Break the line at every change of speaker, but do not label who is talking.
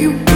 you